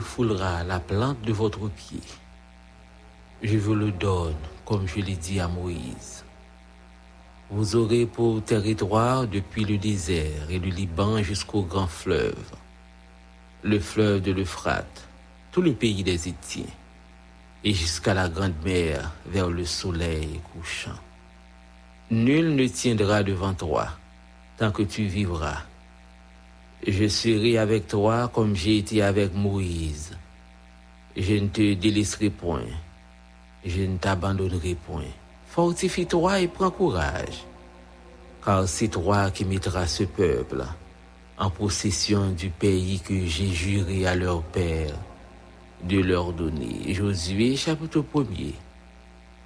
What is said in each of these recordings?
Foulera la plante de votre pied, je vous le donne, comme je l'ai dit à Moïse. Vous aurez pour territoire depuis le désert et le Liban jusqu'au grand fleuve, le fleuve de l'Euphrate, tout le pays des Étiens, et jusqu'à la grande mer vers le soleil couchant. Nul ne tiendra devant toi tant que tu vivras. Je serai avec toi comme j'ai été avec Moïse. Je ne te délaisserai point. Je ne t'abandonnerai point. Fortifie-toi et prends courage, car c'est toi qui mettras ce peuple en possession du pays que j'ai juré à leur père de leur donner. Josué chapitre 1er,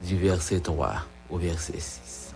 du verset 3 au verset 6.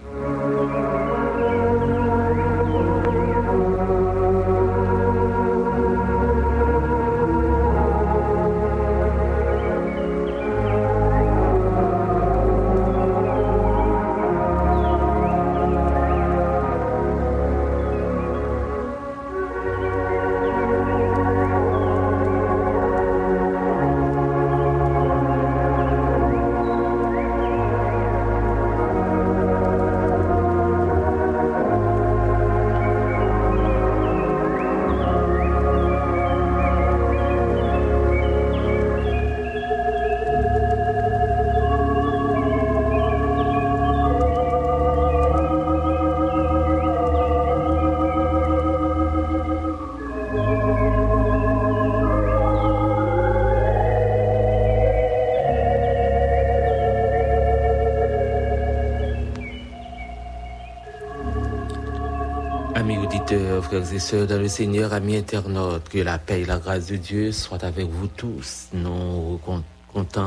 Frères et sœurs dans le Seigneur, amis internautes, que la paix et la grâce de Dieu soient avec vous tous. Nous de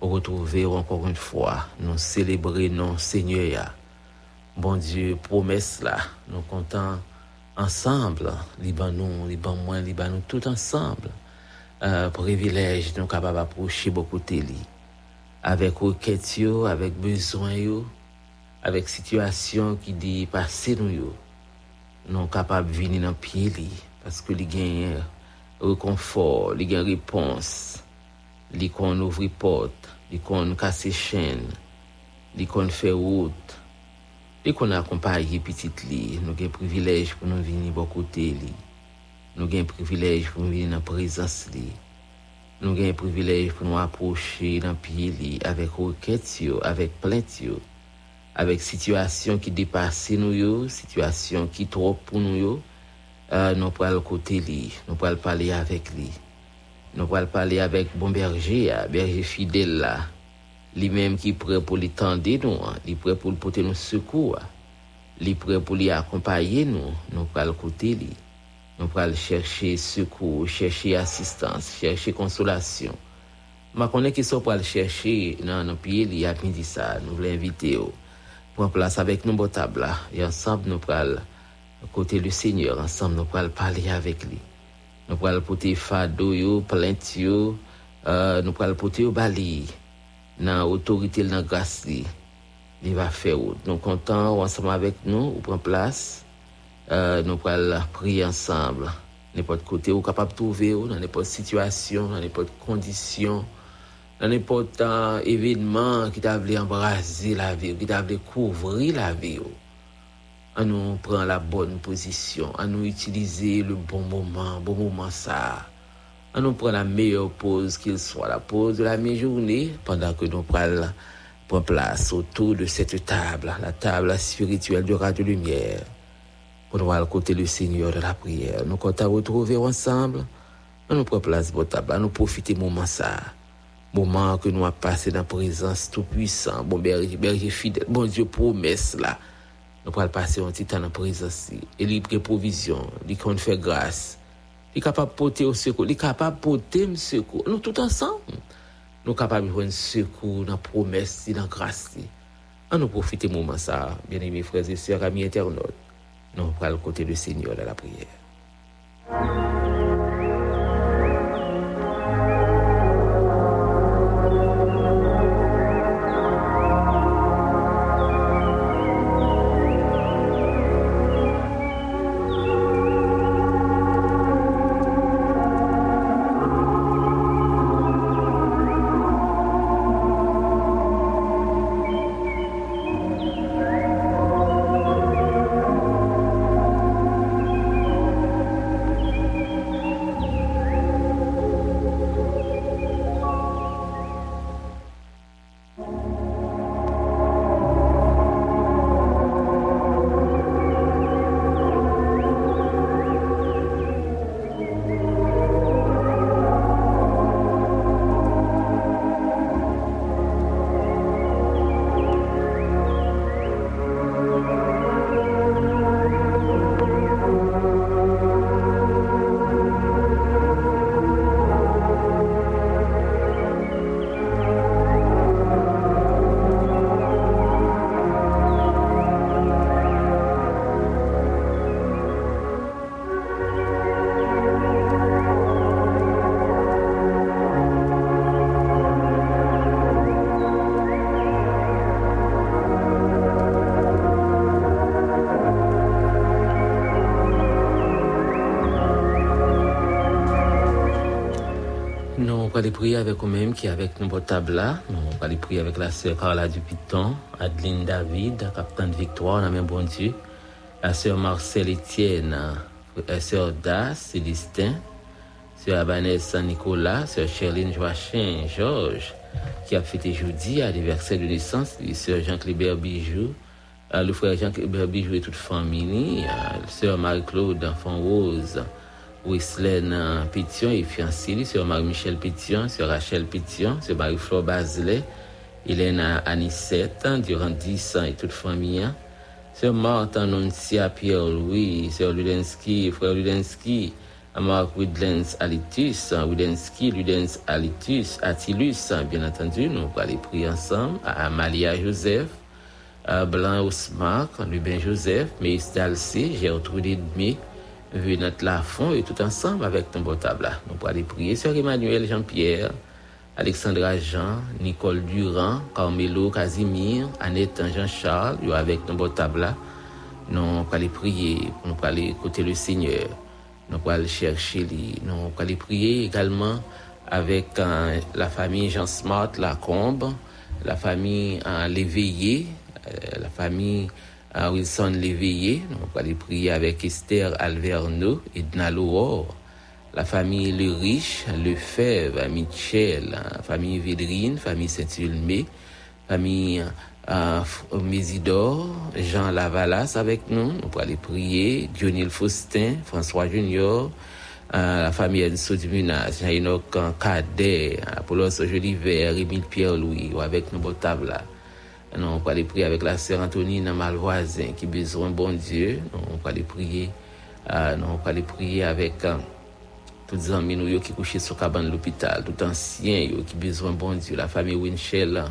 retrouver encore une fois, nous célébrer nos Seigneur. Bon Dieu, promesse là, nous comptons ensemble, liban nous, liban moi, liban nous, tout ensemble. Euh, privilège, nous capables d'approcher beaucoup de avec requêtes, avec besoin, avec situation qui dépasse nous non kapab vini nan piye li, paske li gen eh, rekonfor, li gen repons, li kon ouvri pot, li kon kase chen, li kon fe wot, li kon akompaye pitit li, nou gen privilej pou nou vini bo kote li, nou gen privilej pou nou vini nan prezans li, nou gen privilej pou nou aproche nan piye li, avek roket yo, avek plent yo, avèk situasyon ki depase nou yo, situasyon ki trop pou nou yo, euh, nou pral kote li, nou pral pale avèk li. Nou pral pale avèk bon berje ya, berje fidèl la, li mèm ki pre pou li tende nou, li pre pou li pote nou sekou, li pre pou li akompaye nou, nou pral kote li. Nou pral chèche sekou, chèche asistans, chèche konsolasyon. Ma konen ki so pral chèche nan nou piye li apmidi sa, nou vle invite yo. Inviter prend place avec nous, table et ensemble nous prenons côté du Seigneur, ensemble nous prenons parler avec lui. Nous prenons porter fado yo, plainte yo, euh, nous prenons porter au bali, dans l'autorité, dans la grâce Il va faire Nous comptons ensemble avec nous, on prend place, euh, nous prenons prier ensemble. N'importe côté, ou capable de trouver, dans n'importe situation, dans n'importe condition dans n'importe événement qui t'a voulu embrasser la vie, qui t'a voulu couvrir la vie. On nous prend la bonne position, on nous utiliser le bon moment, bon moment ça. On nous prend la meilleure pause qu'il soit, la pause de la mi-journée, pendant que nous prenons place autour de cette table, la table spirituelle du Radio Lumière, pour nous voir côté du Seigneur de la prière. Nous comptons retrouver ensemble, on nous prend place pour table, nous profiter moment ça moment que nous avons passé dans la présence tout-puissant, bon berger, berger fidèle, bon Dieu promesse là. Nous allons passer un petit dans la présence. Et il provision, il compte faire grâce. Il est capable de porter au secours, il est capable de porter le secours. Nous tous ensemble, nous sommes capables de faire un secours dans la promesse, dans la grâce. On nous profite de moment ça, bien aimés frères et sœurs, amis internautes. Nous allons côté du Seigneur de la prière. Aller prier avec vous-même qui est avec nous table là. Nous allons prier avec la sœur Carla Dupiton, Adeline David, capitaine de Victoire, la même bon Dieu, la sœur Marcel Etienne, la sœur Das, Célestin, sœur Abanès Saint-Nicolas, sœur Cherline Joachim, Georges, qui a fêté jeudi anniversaire de naissance, sœur Jean-Clébert Bijou, euh, le frère Jean-Clébert Bijou et toute famille, euh, sœur Marie-Claude, enfant Rose, Wislaine Pétion et fiancée, sur Marie-Michel Pétion, sur Rachel Pétion, sur Marie-Flore Bazelet, Hélène Anissette, durant 10 ans et toute famille, Sœur Marthe Annoncia Pierre-Louis, Sœur Ludensky, Frère Ludensky, Marc Widlens Alitus, Widensky, Ludens Alitus, Attilus, bien entendu, nous allons prier ensemble, à Amalia Joseph, à Blanc Ousmark, Lubin Joseph, Meis Dalcé, Gertrude Dmé, Venat Lafont, et tout ensemble avec ton beau table. Nous aller prier, Sœur Emmanuel Jean-Pierre, Alexandra Jean, Nicole Durand, Carmelo Casimir, Annette Jean-Charles, avec ton beau table. Nous aller prier, nous aller écouter le Seigneur. Nous allons chercher, nous aller prier également avec euh, la famille Jean Smart Lacombe, la famille euh, Léveillé, euh, la famille Wilson Léveillé. Nous allons aller prier avec Esther Alverno et Dnalo la famille Le Riche, Lefebvre, Michel, famille Védrine, famille Saint-Ulmé, famille euh, Mésidor, Jean Lavalas avec nous. Nous allons aller prier. Dionil Faustin, François Junior, euh, la famille Enso Dumunas, Jean-Enoch Cadet, Apollos Jolivet, Émile Pierre-Louis, ou avec nous, table là. Nous allons aller prier avec la sœur Antonine Malvoisin qui a besoin bon Dieu. Nous allons aller prier. Euh, avec euh, tous les amis nous qui couchent sur cabane de l'hôpital, tout ancien yo, qui besoin bon Dieu, la famille Winchell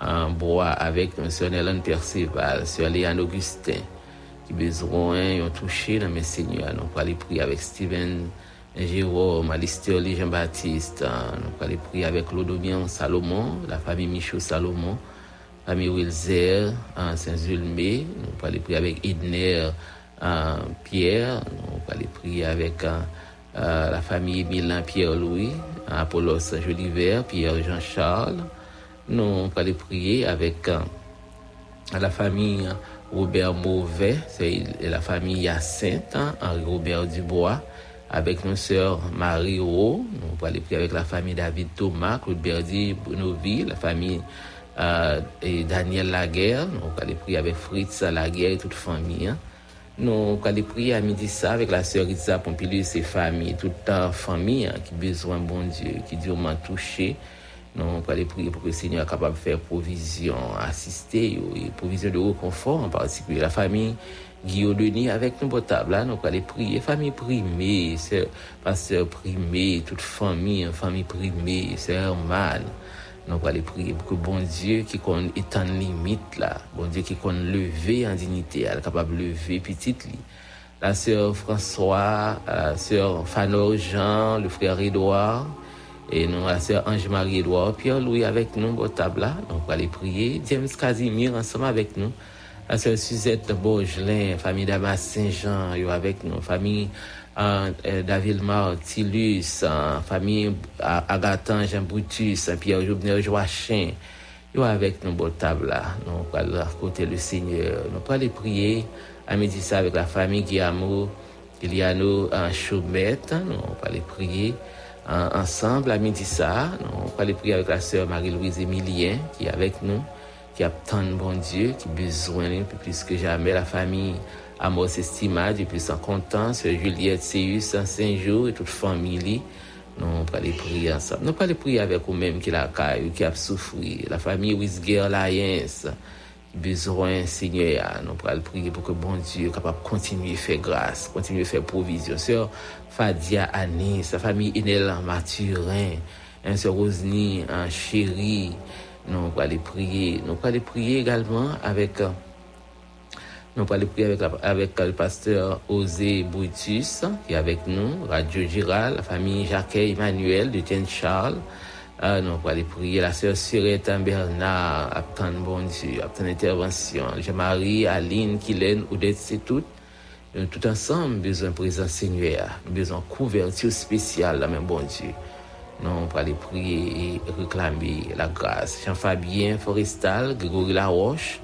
en bois avec sœur Hélène Perceval, sœur Léane Augustin, qui besoin ont touché dans mes seigneurs. Nous allons aller prier avec Steven Jérôme, Alistair Jean-Baptiste, nous allons aller prier avec Lodomian Salomon, la famille Michaud Salomon, famille Wilzer, en Saint-Zulmé, nous allons aller prier avec Edner euh, Pierre, nous allons aller prier avec euh, euh, la famille Milan Pierre-Louis, Apollos Joliver, Pierre Jean-Charles. Nous allons aller prier avec euh, la famille Robert Mauvais, c'est la famille Hyacinthe, hein, Henri Robert Dubois, avec nos sœurs Marie Rowe. Nous allons prier avec la famille David Thomas, Claude Berdy, Brunoville, la famille euh, et Daniel Laguerre. Nous allons prier avec Fritz Laguerre et toute famille. hein. Nous allons prier à midi ça avec la sœur Isa Pompilou et ses familles, toute la famille hein, qui besoin bon Dieu, qui durement touché. Nous allons prier pour que le Seigneur soit capable de faire provision, assister, et provision de réconfort en particulier. La famille Guillaume Denis avec nous potable là, nous allons prier. Famille primée, sœur, pasteur primé, toute famille, hein, famille primée, sœur Man. Nous allons prier pour que bon Dieu qui est en limite là, bon Dieu qui qu'on lever en dignité, elle est capable de lever petite li. La sœur François, la sœur Fanor Jean, le frère Édouard, et nous, la sœur Ange-Marie Édouard, Pierre-Louis avec nous, au table là. Prier. James Casimir ensemble avec nous. La sœur Suzette Bourgelin, famille Damas Saint-Jean, avec nous. Famille David Martilus, euh, famille euh, Agatan Jean Brutus, Pierre Joubner Joachim. Yo avec nous, au table là. Va aller côté le Seigneur. Nous allons prier à midi ça avec la famille Guillermo, Iliano en Choumette. Nous allons prier en- ensemble à midi ça. Va aller prier avec la sœur Marie-Louise Emilien qui est avec nous, qui a de bon Dieu, qui besoin plus que jamais. La famille Amos Estima, du plus en content, sœur Juliette Seus, en Saint-Jour et toute famille. Nous va aller prier ensemble. Nous pas aller prier avec vous-même qui la caille, qui a souffert. La famille Wisger Lyens, besoin, Seigneur, nous pourrons prier pour que bon Dieu soit capable de continuer à faire grâce, continuer à faire provision. Sœur Fadia Anis, sa famille Inel Mathurin, hein, Sœur Rosny, un chéri, nous aller prier. Nous aller prier également avec, euh, nous prier avec, la- avec euh, le pasteur Osé Brutus, qui est avec nous, Radio Giral, la famille Jacques Emmanuel de Tienne Charles, non, pour aller prier la sœur Surette Bernard, attendre bon Dieu, attendre intervention. Jean-Marie, Aline, Kylène, Odette, c'est tout. Nous, tout ensemble, besoin de présence Seigneur, besoin de couverture spéciale, là, même bon Dieu. Non, pour aller prier et réclamer la grâce. Jean-Fabien Forestal, Grégory Laroche,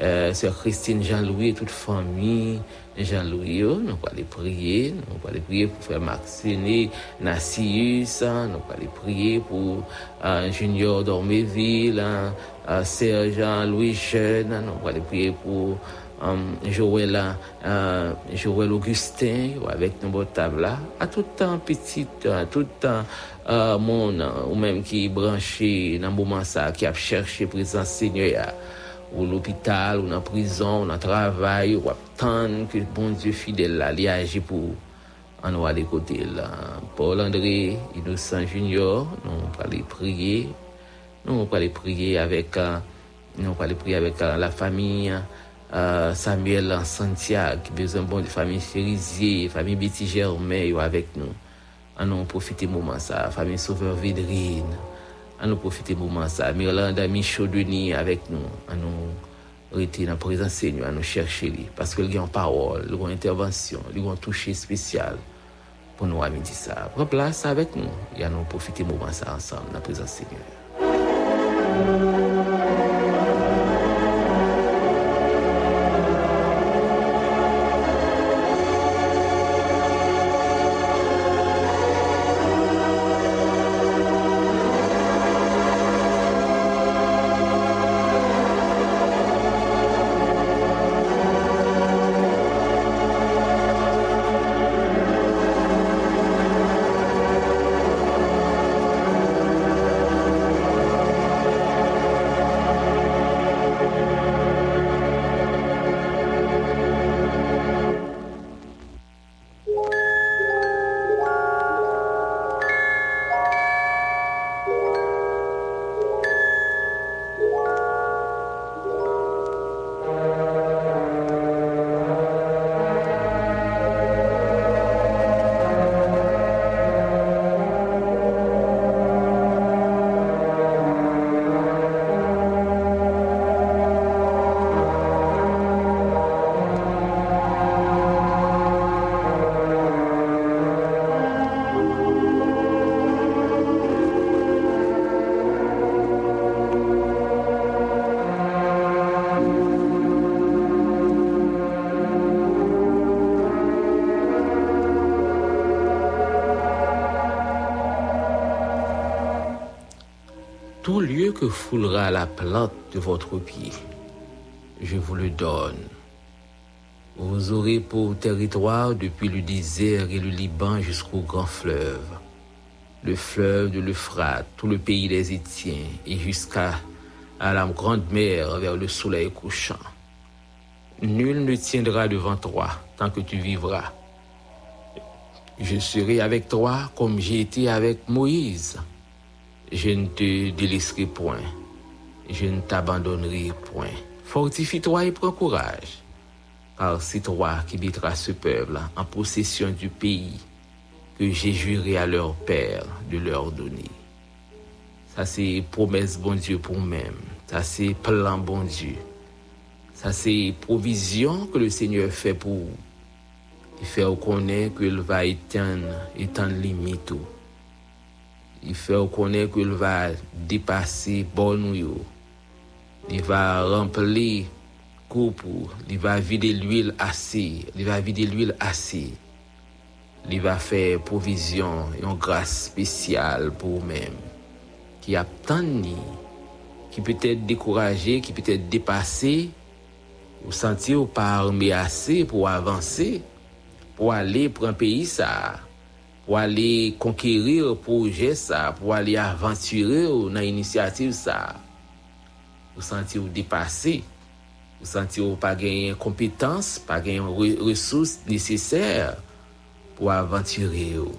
euh, Sœur Christine Jean-Louis et toute famille Jean-Louis, yo, nous allons aller prier, nous allons aller prier pour frère Maxine, Nassius, hein, nous allons aller prier pour euh, Junior Dormeville, hein, euh, Sergent Louis Jeune, hein, nous allons aller prier pour um, Joël, euh, Joël Augustin, yo, avec nos table là, à tout temps petit, à tout temps euh, monde, ou même qui est branché dans le moment ça, qui a cherché présence Seigneur, ou l'hôpital, ou dans prison, ou dans le travail, ou attendre que bon Dieu fidèle là, il agit pour en nous aller côté là. Paul André, Innocent Junior, nous allons aller prier. Nous allons aller prier euh, nous aller prier avec euh, la famille. Euh, Samuel Santiago, besoin bon de famille Cherizier, famille Betty Germain, avec nous. On nous profiter moment ça, famille Sauveur Védrine. On nous profiter moment ça. Mirlanda Michaud Denis avec nous. On nous rester dans la présence Seigneur, à nous chercher lui. Parce qu'il y a une parole, il y a une intervention, il y a un toucher spécial pour nous à midi ça. Prends place avec nous. Et que foulera la plante de votre pied, je vous le donne. Vous aurez pour territoire depuis le désert et le Liban jusqu'au grand fleuve, le fleuve de l'Euphrate, tout le pays des Étiens, et jusqu'à la grande mer vers le soleil couchant. Nul ne tiendra devant toi tant que tu vivras. Je serai avec toi comme j'ai été avec Moïse. Je ne te délaisserai point. Je ne t'abandonnerai point. Fortifie-toi et prends courage. Car c'est toi qui mettras ce peuple en possession du pays que j'ai juré à leur père de leur donner. Ça, c'est promesse bon Dieu pour même. Ça, c'est plan bon Dieu. Ça, c'est provision que le Seigneur fait pour vous. Il fait reconnaître qu'il va éteindre, éteindre limite. Li fè ou konen ke li va depase bon nou yo. Li va rempli koupou. Li va vide l'huil ase. Li va vide l'huil ase. Li va fè provizyon yon grase spesyal pou ou mèm. Ki ap tan ni. Ki pètè dekouraje, ki pètè depase. Ou santi ou pa arme ase pou avanse. Pou ale pran peyi sa a. pou ale konkerir proje sa, pou ale avanturer ou nan inisiativ sa. Ou santi ou depase, ou santi ou pa genyen kompetans, pa genyen resous neseser pou avanturer ou.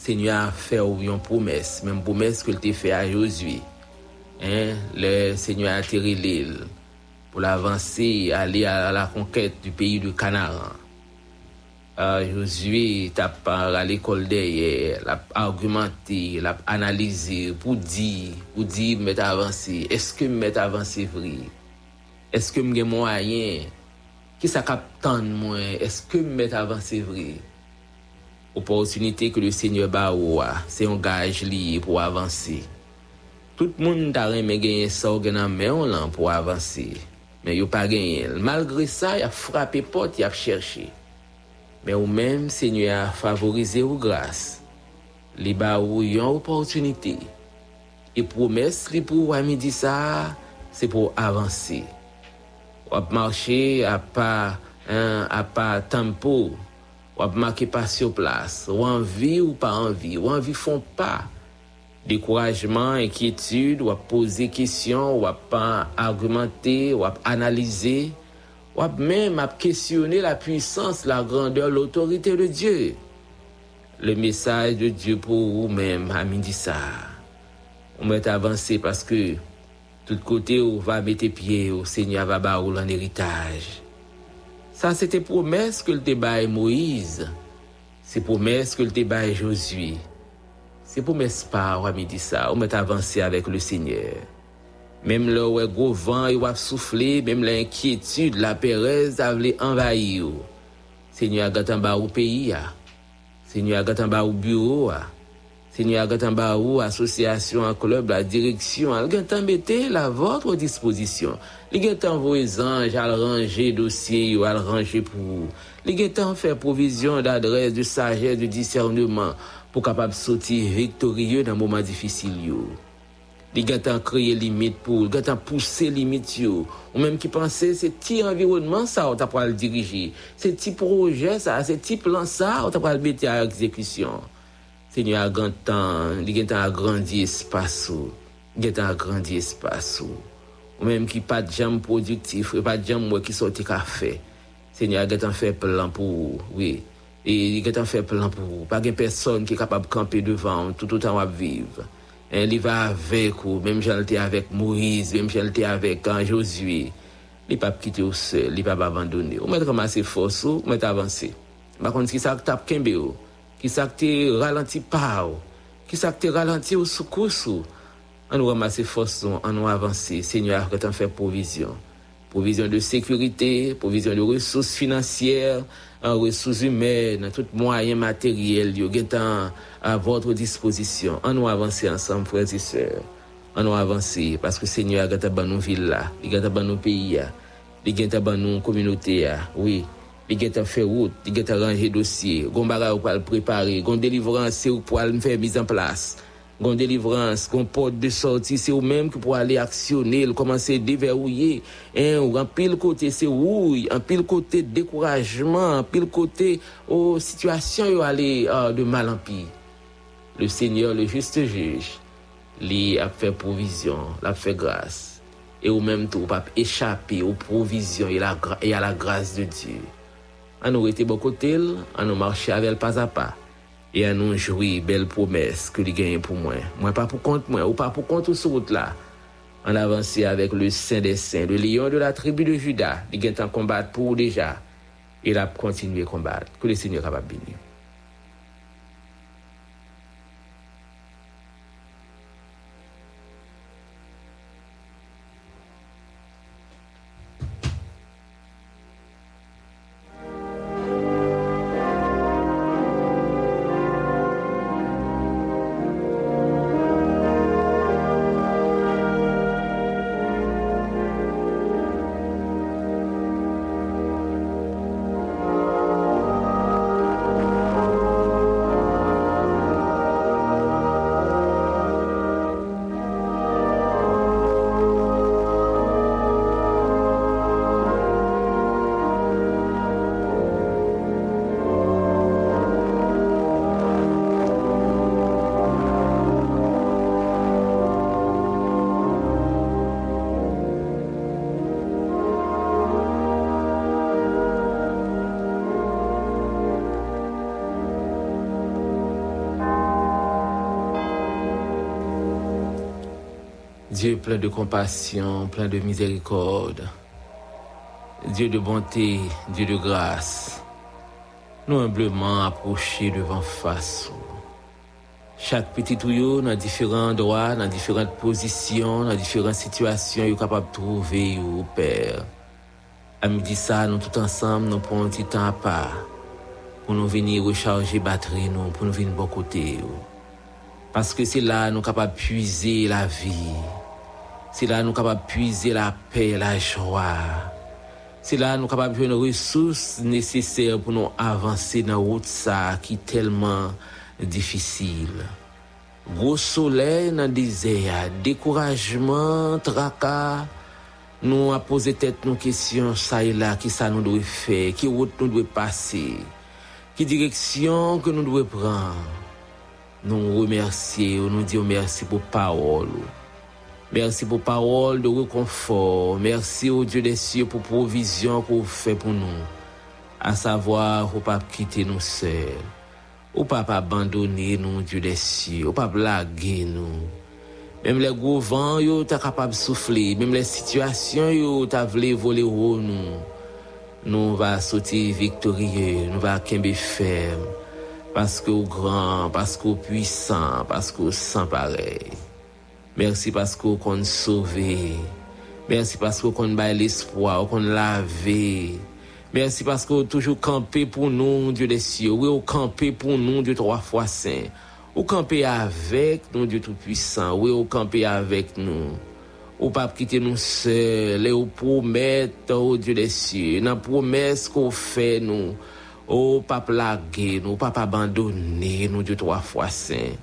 Senyo a fe ou yon promes, men promes ke lte fe a Jozwi. Le senyo a ateri lil pou l'avansi ale a la konket du peyi du Kanaran. Josue tap a l'ekol deye, lap argumenti, lap analize, pou di, pou di mmet avansi, eske mmet avansi vri, eske mge mwayen, ki sa kap tan mwen, eske mmet avansi vri. Opotunite ke le seigne ba ou a, se yon gaj li pou avansi. Tout moun taren me genye sa ou genan me on lan pou avansi, men yo pa genye, malgre sa yap frape pot yap chershe. men ou menm se nye a favorize ou grase. Li ba ou yon oportunite. E promes li pou wami di sa, se pou avansi. Wap marche a pa, hein, a pa tempo, wap make pa syo plas, wanvi ou pa anvi, wanvi fon pa. Dekourajman, enkyetude, wap pose kisyon, wap argumente, wap analize, même à questionner la puissance, la grandeur, l'autorité de Dieu. Le message de Dieu pour vous-même, à midi ça. On va avancer parce que tout côté où va mettre pied au Seigneur va barouler en héritage. Ça, c'était promesse que le débat Moïse. C'est promesse que le débat Josué. C'est promesse pas, on midi ça. On va avancer avec le Seigneur. Mem le we govan yo ap soufle, mem le enkyetude la perez avle envay yo. Senyo agatan ba ou peyi ya. Senyo agatan ba ou bureau ya. Senyo agatan ba ou asosyasyon an klub la direksyon. Al gen tan bete la votre disposisyon. Li gen tan vo e zanj al range dosye yo al range pou ou. Li gen tan fe provizyon d'adres, de sajes, de discernement pou kapab soti viktorye nan mouman difisil yo. Li gata kreye limit pou, li gata pousse limit yo. Ou menm ki panse, se ti environman sa ou ta pral diriji. Se ti proje sa, se ti plan sa ou ta pral bete a ekzekisyon. Se nyo a gantan, li gata a grandi espasou. Gata a grandi espasou. Ou menm ki pat jam produktif, e pat jam mwen ki soti ka fe. Se nyo a gata fe plan pou, oui. E li gata fe plan pou, pa gen person ki kapab kampe devan, tout ou tan wap vive. Il va avec vous, même j'étais avec Moïse, même j'étais avec Josué. Il pas quitter au seul, il pas abandonner. On met ramasser force, on met avancer. Par contre, qui ça tape kembe qui ça te ralenti pas, qui ça ralenti au secours, on nous ramasser force, on nous avancer. Seigneur, que tu fait provision. Provision de sécurité, provision de ressources financières, en ressources humaines, tout moyen matériel, yo à votre disposition. On nous avancer ensemble, frères et sœurs. On nous avancer parce que Seigneur a gâté nos villes il a nos pays il a nos communautés. Oui. Il a fait route, il a rangé dossier, bagay pour le préparer, gon délivrance pour faire mise en place. Gon délivrance, gon porte de sortie, c'est ou même qui pour aller actionner, commencer à déverrouiller. Hein, ou en pile côté c'est oui, en pile côté découragement, en pile côté aux situations aller euh, de mal en pire. Le Seigneur, le juste juge, lui a fait provision, l'a fait grâce. Et au même temps, pas échapper aux provisions et, à la grâce de Dieu. À nous été bon côté, à nous marcher avec pas à pas et à nous jouer belle promesse que lui gagne pour moi. Moi pas pour compte moi ou pas pour compte sur route là. En avancer avec le Saint des Saints, le lion de la tribu de Judas, il gagne en combattre pour déjà. Et il a continué à combattre. Que le Seigneur capable bénir. Dieu plein de compassion, plein de miséricorde. Dieu de bonté, Dieu de grâce. Nous humblement approcher devant face. Chaque petit tuyau dans différents droits, dans différentes positions, dans différentes situations, est capable de trouver au Père. À midi ça, nous tout ensemble, nous prenons un petit temps à part pour nous venir recharger batterie, pour nous venir de bon côté. Parce que c'est là nous capables de puiser la vie. Se la nou kapab puize la pe, la jwa. Se la nou kapab jwen resous neseser pou nou avanse nan wout sa ki telman difisil. Gro soley nan dizeya, dekourajman, traka, nou apose tet nou kesyon sa e la ki sa nou dwe fe, ki wout nou dwe pase, ki direksyon ke nou dwe pran. Nou remersye ou nou diyo mersi pou pa ou lou. Merci pour parole de réconfort. Merci au Dieu des cieux pour provision qu'on fait pour nous. À savoir, au pape quitter nous seuls. Au pape abandonner nous, Dieu des cieux. Au pape laguer nous. Même les gros vents, yo, t'as capable de souffler. Même les situations, yo, t'as voulu voler haut nous. Nous va sauter victorieux. Nous va kembe ferme. Parce que au grand, parce qu'au puissant, parce qu'au sans pareil. Merci parce qu'on qu'on sauvé. Merci parce qu'on qu'on bail l'espoir, qu'on lavé. Merci parce qu'on toujours campé pour nous, Dieu des cieux. Oui, on campé pour nous, Dieu trois fois saint. Ou campé avec nous, Dieu tout-puissant. Oui, ou campé avec nous. Ou pas quitter nous seuls. Et ou promettre, oh Dieu des cieux, la promesse qu'on fait nous. Oh, pas plaguer nous, pas abandonner nous, Dieu trois fois saint.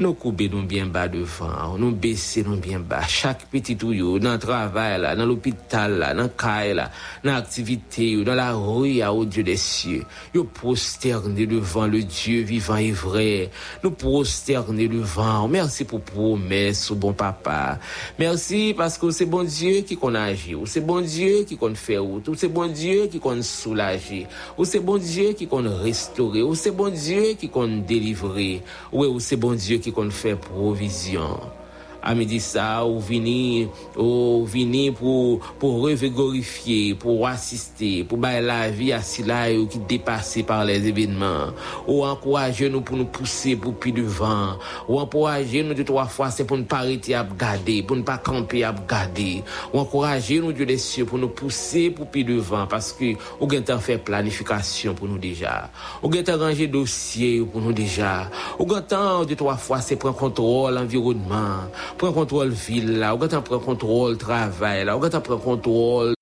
Nous couper nous bien bas devant, nous baisser nous bien bas. Chaque petit tuyau, dans le travail, dans l'hôpital, là, dans le caille, dans l'activité, dans la rue, au Dieu des cieux. Nous prosterner devant le Dieu vivant et vrai. Nous prosterner devant. Merci pour promesse, bon papa. Merci parce que c'est bon Dieu qui qu'on agit. C'est bon Dieu qui qu'on fait route. C'est bon Dieu qui qu'on soulager. Ou c'est bon Dieu qui qu'on restaurer. Ou c'est bon Dieu qui qu'on délivrer. ou c'est bon Dieu qui kon fè provizyon. a midi sa ou vini, ou vini pou, pou revigorifiye, pou asiste, pou baye la vi a silay ou ki depase par les evidman. Ou ankoraje nou pou nou pousse pou pi devan. Ou ankoraje nou de toa fwa se pou nou parite ap gade, pou nou pa kampe ap gade. Ou ankoraje nou de lesye pou nou pousse pou pi devan, paske ou gen tan fè planifikasyon pou nou deja. Ou gen tan ranger dosye pou nou deja. Ou gen tan de toa fwa se pren kontrol environman. Prend contrôle ville là, ou quand prend contrôle travail là, ou quand prend contrôle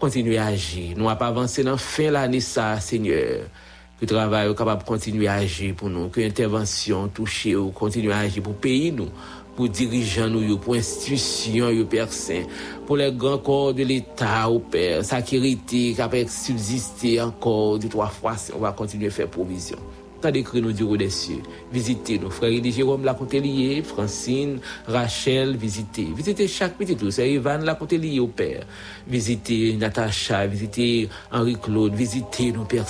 kontinuye aji. Nou ap avanse nan fin la nisa, seigneur. Ke travay ou kapap kontinuye aji pou nou. Ke intervensyon touche ou kontinuye aji pou peyi nou. pou dirijan nou yo, pou institisyon yo persen, pou le gran kor de l'Etat ou per, sakirite, kapek subsiste an kor di 3 fwa, se on va kontinue fè provisyon. Provision. T'as décrit nous du des cieux. Visitez nos frères et Jérôme Lacotelier, Francine, Rachel, visitez. Visitez chaque petit tout. C'est Ivan Lacotelier au Père. Visitez Natacha, visitez Henri-Claude, visitez nos Pères.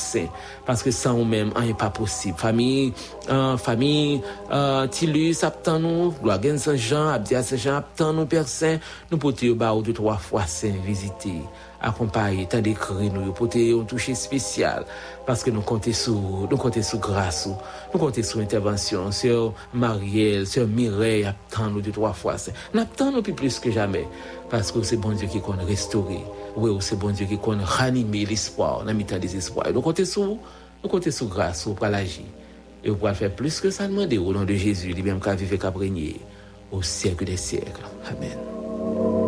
Parce que sans nous-mêmes, rien n'est pas possible. Famille, euh, famille, euh, Tilus, aptan nous, Gloire Saint-Jean, Abdia Saint-Jean, aptan nous Père. Nous pouvons au bas de trois fois Saint, visiter. Accompagner, tant d'écrire nous, porter un toucher spécial, parce que nous comptons sur, nous comptons sur grâce, nous comptons sur intervention, sur Marielle, sur Mireille, attend nous deux, trois fois. Nous attendons nous plus que jamais, parce que c'est bon Dieu qui compte restaurer, oui, c'est bon Dieu qui compte ranimer l'espoir, dans le des espoirs. Nous comptons sur, nous comptons sur grâce, pour l'agir. Et pouvez faire plus que ça demander au nom de Jésus, lui-même qui a vécu, qui a régné au siècle des siècles. Amen.